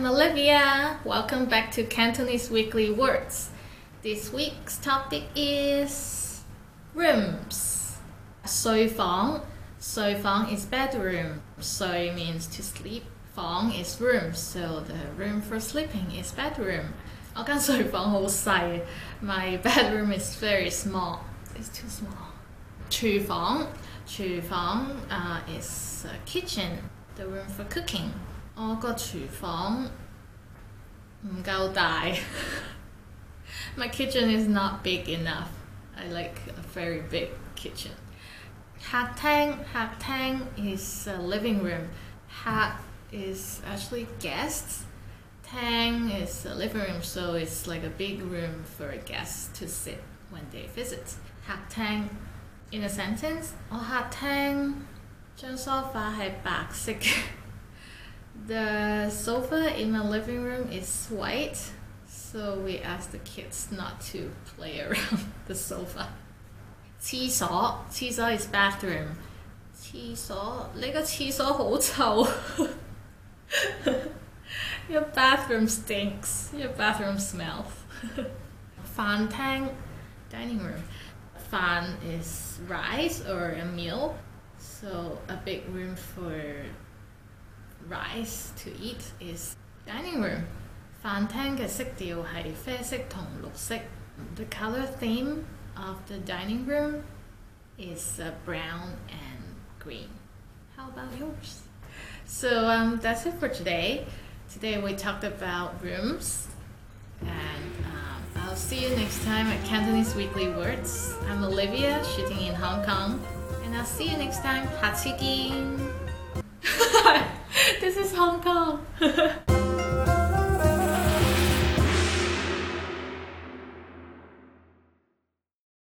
I'm Olivia. Welcome back to Cantonese Weekly Words. This week's topic is rooms. 睡房,睡房 is bedroom. 睡 means to sleep. 房 is room, so the room for sleeping is bedroom. 我间睡房好细. My bedroom is very small. It's too small. 厨房,厨房 uh, is a kitchen, the room for cooking. 我个厨房唔够大。My kitchen is not big enough. I like a very big kitchen. 客厅客厅 is a living room. 客 is actually guests. Tang is a living room, so it's like a big room for guests to sit when they visit. 客厅 in a sentence，我客厅张 sofa 系白色嘅。 the sofa in my living room is white, so we asked the kids not to play around the sofa. 厕所厕所 is bathroom. 厕所你个厕所好臭。Your bathroom stinks. Your bathroom smells. 饭厅 dining room. 饭 is rice or a meal, so a big room for rice to eat is dining room. 饭厅嘅色调系啡色同绿色。The color theme of the dining room is uh, brown and green. How about yours? So um, that's it for today. Today we talked about rooms, and um, I'll see you next time at Cantonese Weekly Words. I'm Olivia, shooting in Hong Kong, and I'll see you next time. 下次见。this is 香港。